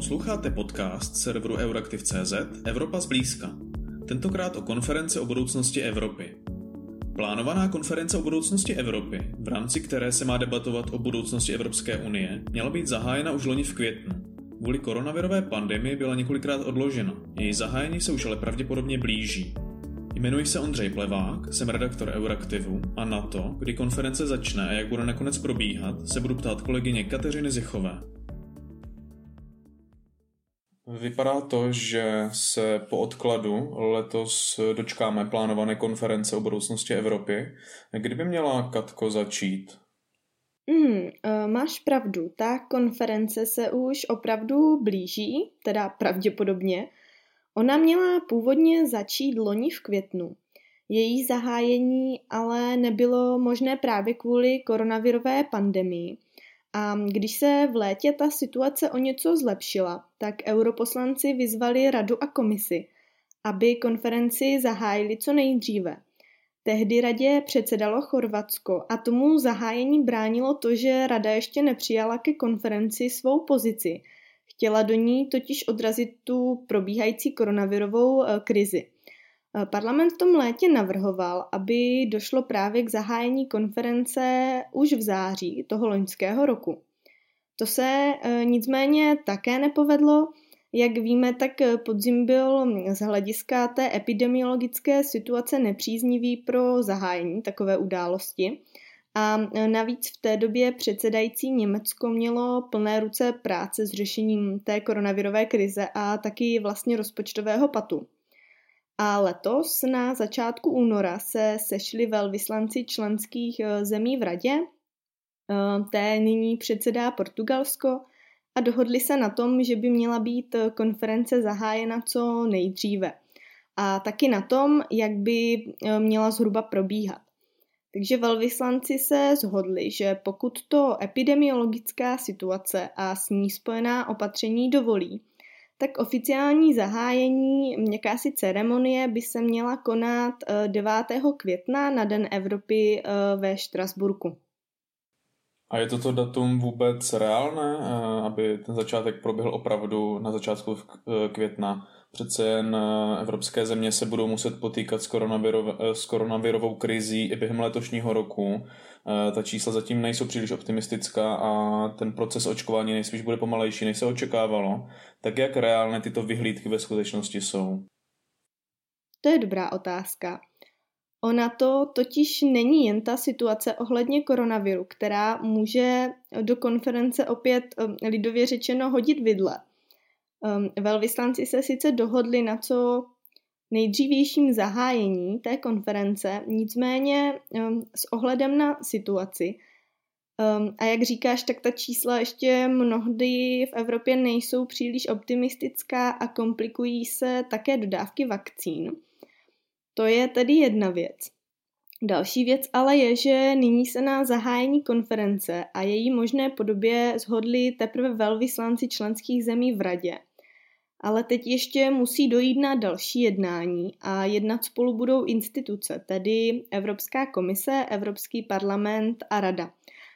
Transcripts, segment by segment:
Posloucháte podcast serveru Euraktiv.cz Evropa zblízka. Tentokrát o konferenci o budoucnosti Evropy. Plánovaná konference o budoucnosti Evropy, v rámci které se má debatovat o budoucnosti Evropské unie, měla být zahájena už loni v květnu. Kvůli koronavirové pandemii byla několikrát odložena. Její zahájení se už ale pravděpodobně blíží. Jmenuji se Ondřej Plevák, jsem redaktor Euraktivu a na to, kdy konference začne a jak bude nakonec probíhat, se budu ptát kolegyně Kateřiny Zichové. Vypadá to, že se po odkladu letos dočkáme plánované konference o budoucnosti Evropy. Kdyby měla Katko začít? Mm, máš pravdu, ta konference se už opravdu blíží, teda pravděpodobně. Ona měla původně začít loni v květnu. Její zahájení ale nebylo možné právě kvůli koronavirové pandemii. A když se v létě ta situace o něco zlepšila, tak europoslanci vyzvali radu a komisi, aby konferenci zahájili co nejdříve. Tehdy radě předsedalo Chorvatsko a tomu zahájení bránilo to, že rada ještě nepřijala ke konferenci svou pozici. Chtěla do ní totiž odrazit tu probíhající koronavirovou eh, krizi. Eh, parlament v tom létě navrhoval, aby došlo právě k zahájení konference už v září toho loňského roku. To se eh, nicméně také nepovedlo. Jak víme, tak eh, podzim byl z hlediska té epidemiologické situace nepříznivý pro zahájení takové události. A navíc v té době předsedající Německo mělo plné ruce práce s řešením té koronavirové krize a taky vlastně rozpočtového patu. A letos na začátku února se sešli velvyslanci členských eh, zemí v radě, eh, té nyní předsedá Portugalsko, a dohodli se na tom, že by měla být eh, konference zahájena co nejdříve. A taky na tom, jak by měla zhruba probíhat. Takže velvyslanci se zhodli, že pokud to epidemiologická situace a s ní spojená opatření dovolí, tak oficiální zahájení jakási ceremonie by se měla konat 9. Eh, května na Den Evropy eh, ve Štrasburku. A je toto datum vůbec reálné, eh, aby ten začátek proběhl opravdu na začátku května? Přece jen evropské země se budou muset potýkat s, koronavirov, s koronavirovou krizí i během letošního roku. Ta čísla zatím nejsou příliš optimistická a ten proces očkování nejspíš bude pomalejší, než se očekávalo. Tak jak reálné tyto vyhlídky ve skutečnosti jsou? To je dobrá otázka. Ona to totiž není jen ta situace ohledně koronaviru, která může do konference opět lidově řečeno hodit vidle. Velvyslanci se sice dohodli na co nejdřívějším zahájení té konference, nicméně s ohledem na situaci Um, a jak říkáš, tak ta čísla ještě mnohdy v Evropě nejsou příliš optimistická a komplikují se také dodávky vakcín. To je tedy jedna věc. Další věc ale je, že nyní se na zahájení konference a její možné podobě zhodli teprve velvyslanci členských zemí v radě. Ale teď ještě musí dojít na další jednání a jednat spolu budou instituce, tedy Evropská komise, Evropský parlament a Rada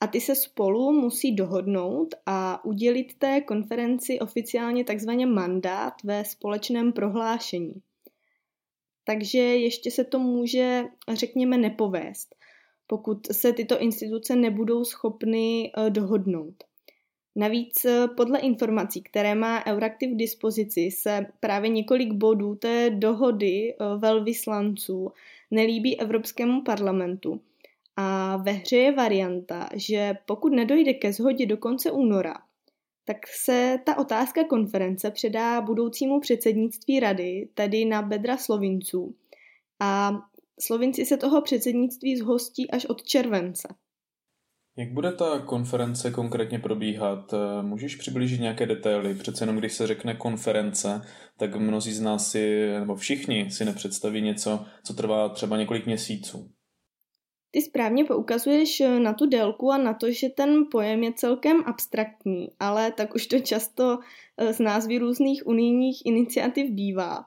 a ty se spolu musí dohodnout a udělit té konferenci oficiálně takzvaně mandát ve společném prohlášení. Takže ještě se to může, řekněme, nepovést, pokud se tyto instituce nebudou schopny eh, dohodnout. Navíc eh, podle informací, které má Euraktiv v dispozici, se právě několik bodů té dohody eh, velvyslanců nelíbí Evropskému parlamentu a ve hře je varianta, že pokud nedojde ke shodě do konce února, tak se ta otázka konference předá budoucímu předsednictví rady, tedy na bedra Slovinců. A Slovinci se toho předsednictví zhostí až od července. Jak bude ta konference konkrétně probíhat? Můžeš přiblížit nějaké detaily? Přece jenom když se řekne konference, tak mnozí z nás si, nebo všichni si nepředstaví něco, co trvá třeba několik měsíců. Ty správně poukazuješ eh, na tu délku a na to, že ten pojem je celkem abstraktní, ale tak už to často eh, z názvy různých unijních iniciativ bývá.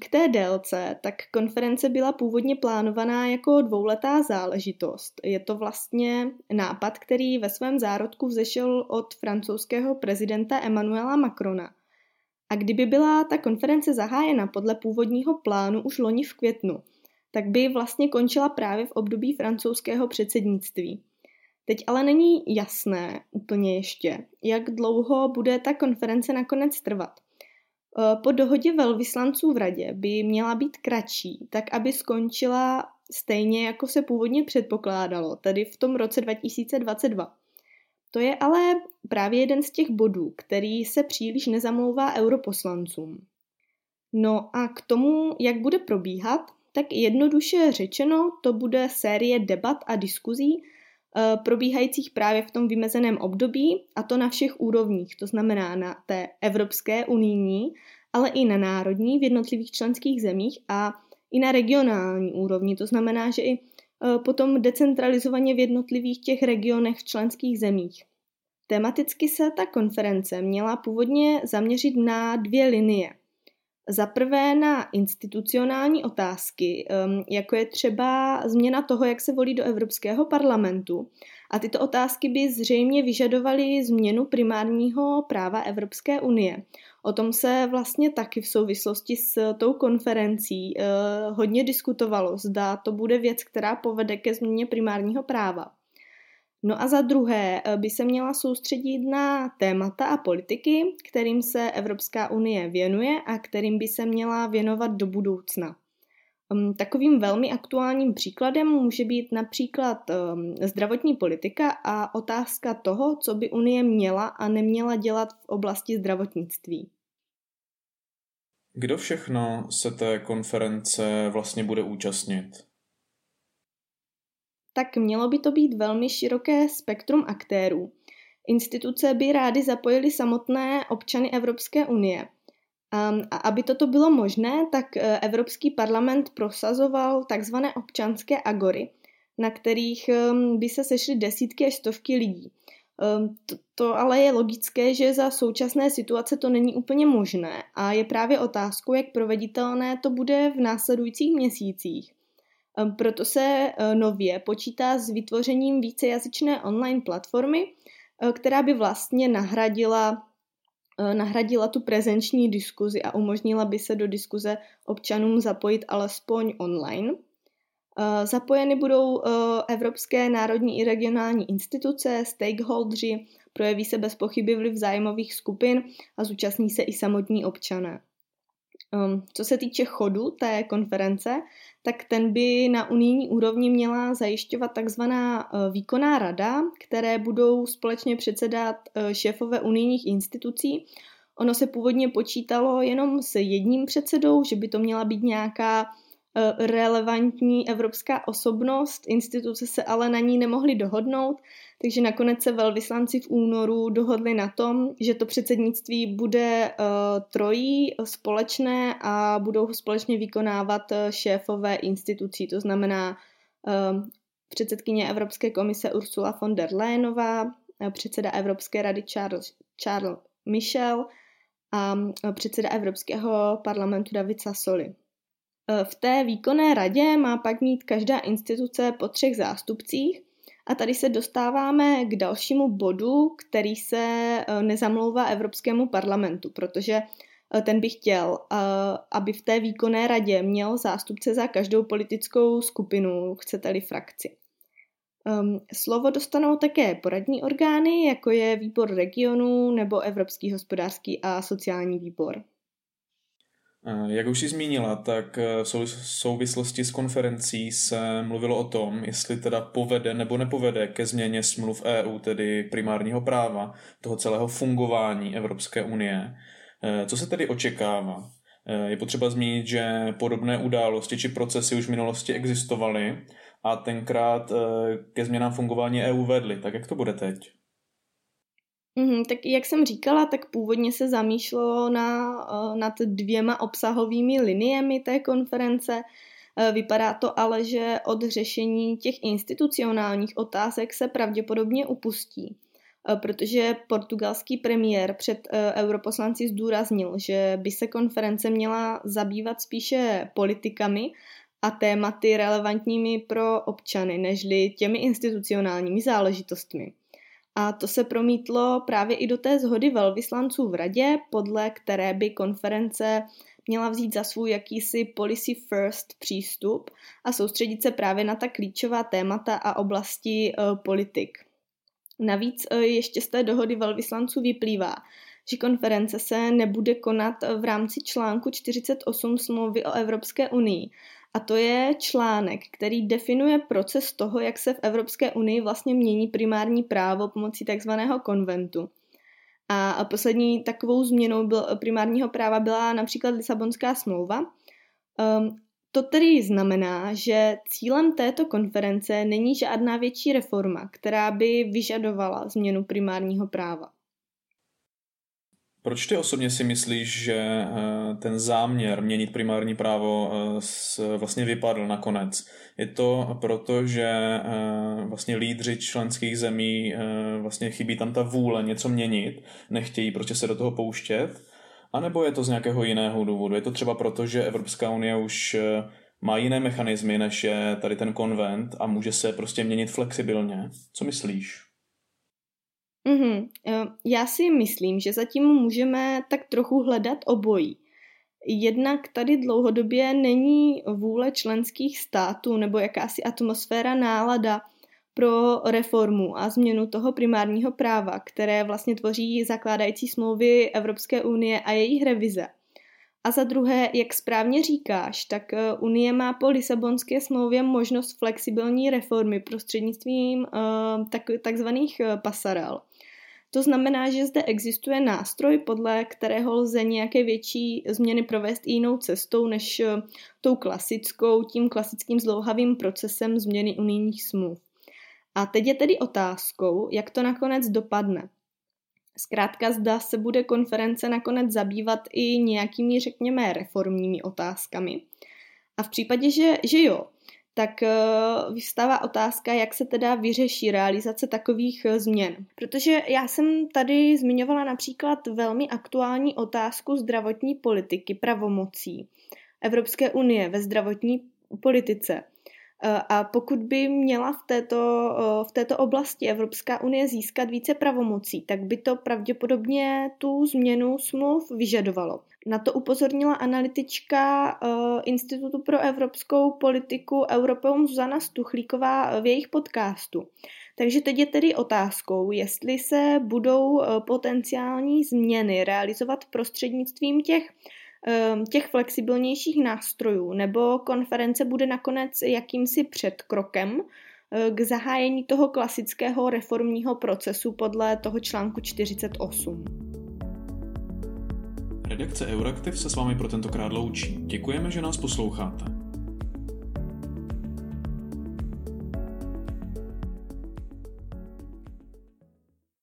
K té délce, tak konference byla původně plánovaná jako dvouletá záležitost. Je to vlastně nápad, který ve svém zárodku vzešel od francouzského prezidenta Emmanuela Macrona. A kdyby byla ta konference zahájena podle původního plánu už loni v květnu, tak by vlastně končila právě v období francouzského předsednictví. Teď ale není jasné úplně ještě, jak dlouho bude ta konference nakonec trvat. Eh, po dohodě velvyslanců v radě by měla být kratší, tak aby skončila stejně, jako se původně předpokládalo, tedy v tom roce 2022. To je ale právě jeden z těch bodů, který se příliš nezamlouvá europoslancům. No a k tomu, jak bude probíhat, tak jednoduše řečeno, to bude série debat a diskuzí, eh, probíhajících právě v tom vymezeném období, a to na všech úrovních, to znamená na té evropské unijní, ale i na národní v jednotlivých členských zemích a i na regionální úrovni. To znamená, že i eh, potom decentralizovaně v jednotlivých těch regionech v členských zemích. Tematicky se ta konference měla původně zaměřit na dvě linie – za prvé na institucionální otázky, um, jako je třeba změna toho, jak se volí do Evropského parlamentu. A tyto otázky by zřejmě vyžadovaly změnu primárního práva Evropské unie. O tom se vlastně taky v souvislosti s tou konferencí uh, hodně diskutovalo. Zda to bude věc, která povede ke změně primárního práva. No a za druhé eh, by se měla soustředit na témata a politiky, kterým se Evropská unie věnuje a kterým by se měla věnovat do budoucna. Ehm, takovým velmi aktuálním příkladem může být například ehm, zdravotní politika a otázka toho, co by Unie měla a neměla dělat v oblasti zdravotnictví. Kdo všechno se té konference vlastně bude účastnit? Tak mělo by to být velmi široké spektrum aktérů. Instituce by rády zapojily samotné občany Evropské unie. A aby toto bylo možné, tak e, Evropský parlament prosazoval takzvané občanské agory, na kterých by se sešly desítky až stovky lidí. To, to ale je logické, že za současné situace to není úplně možné a je právě otázkou, jak proveditelné to bude v následujících měsících. Ehm, proto se eh, nově počítá s vytvořením vícejazyčné online platformy, eh, která by vlastně nahradila, eh, nahradila tu prezenční diskuzi a umožnila by se do diskuze občanům zapojit alespoň online. Zapojeny budou evropské národní i regionální instituce, stakeholdři, projeví se bez pochyby vliv zájmových skupin a zúčastní se i samotní občané. Ehm, co se týče chodu té konference, tak ten by na unijní úrovni měla zajišťovat takzvaná e, výkonná rada, které budou společně předsedat e, šéfové unijních institucí. Ono se původně počítalo jenom s jedním předsedou, že by to měla být nějaká relevantní evropská osobnost, instituce se ale na ní nemohly dohodnout, takže nakonec se velvyslanci v únoru dohodli na tom, že to předsednictví bude uh, trojí společné a budou ho společně vykonávat eh, šéfové institucí, to znamená předsedkyně Evropské komise Ursula von der Leyenová, předseda Evropské rady Charles, Charles Michel a předseda Evropského parlamentu David Sassoli. V té výkonné radě má pak mít každá instituce po třech zástupcích a tady se dostáváme k dalšímu bodu, který se eh, nezamlouvá Evropskému parlamentu, protože eh, ten by chtěl, eh, aby v té výkonné radě měl zástupce za každou politickou skupinu, chcete-li frakci. Ehm, slovo dostanou také poradní orgány, jako je výbor regionů nebo Evropský hospodářský a sociální výbor. Jak už jsi zmínila, tak eh, v souvislosti s konferencí se mluvilo o tom, jestli teda povede nebo nepovede ke změně smluv EU, tedy primárního práva, toho celého fungování Evropské unie. Eh, co se tedy očekává? Eh, je potřeba zmínit, že podobné události či procesy už v minulosti existovaly a tenkrát ke změnám fungování EU vedly. Tak jak to bude teď? Mm, tak jak jsem říkala, tak původně se zamýšlelo na, uh, nad dvěma obsahovými liniemi té konference. Uh, vypadá to ale, že od řešení těch institucionálních otázek se pravděpodobně upustí. protože portugalský premiér před europoslanci zdůraznil, že by se konference měla zabývat spíše politikami a tématy relevantními pro občany, nežli těmi institucionálními záležitostmi. A to se promítlo právě i do té zhody velvyslanců v radě, podle které by konference měla vzít za svůj jakýsi policy first přístup a soustředit se právě na ta klíčová témata a oblasti uh, politik. Navíc uh, ještě z té dohody velvyslanců vyplývá, že konference se nebude konat v rámci článku 48 smlouvy o Evropské unii, a to je článek, který definuje proces toho, jak se v Evropské unii vlastně mění primární právo pomocí takzvaného konventu. A poslední takovou změnou primárního práva byla například Lisabonská smlouva. Um, to tedy znamená, že cílem této konference není žádná větší reforma, která by vyžadovala změnu primárního práva. Proč ty osobně si myslíš, že eh, ten záměr měnit primární právo eh, vlastně vypadl nakonec? Je to proto, že eh, vlastně lídři členských zemí vlastně chybí tam ta vůle něco měnit, nechtějí prostě se do toho pouštět? A nebo je to z nějakého jiného důvodu? Je to třeba proto, že Evropská unie už má jiné mechanismy, než je tady ten konvent a může se prostě měnit flexibilně? Co myslíš? Mm-hmm. Já si myslím, že zatím můžeme tak trochu hledat obojí. Jednak tady dlouhodobě není vůle členských států nebo jakási atmosféra nálada pro reformu a změnu toho primárního práva, které vlastně tvoří zakládající smlouvy Evropské unie a jejich revize. A za druhé, jak správně říkáš, tak eh, Unie má po Lisabonské smlouvě možnost flexibilní reformy prostřednictvím uh, tak, takzvaných pasarel. To znamená, že zde existuje nástroj, podle kterého lze nějaké větší změny provést i jinou cestou než eh, tou klasickou, tím klasickým zlouhavým procesem změny unijních smluv. A teď je tedy otázkou, jak to nakonec dopadne. Zkrátka zda se bude konference nakonec zabývat i nějakými, řekněme, reformními otázkami. A v případě, že, že jo, tak eh, vystává otázka, jak se teda vyřeší realizace takových eh, změn. Protože já jsem tady zmiňovala například velmi aktuální otázku zdravotní politiky, pravomocí Evropské unie ve zdravotní politice. Eh, a pokud by měla v této, v této oblasti Evropská unie získat více pravomocí, tak by to pravděpodobně tu změnu smluv vyžadovalo. Na to upozornila analytička uh, Institutu pro evropskou politiku Europeum Zuzana Stuchlíková v jejich podcastu. Takže teď je tedy otázkou, jestli se budou uh, potenciální změny realizovat prostřednictvím těch uh, těch flexibilnějších nástrojů, nebo konference bude nakonec jakýmsi předkrokem k zahájení toho klasického reformního procesu podle toho článku 48. Redakce Euraktiv se s vámi pro tentokrát loučí. Děkujeme, že nás posloucháte.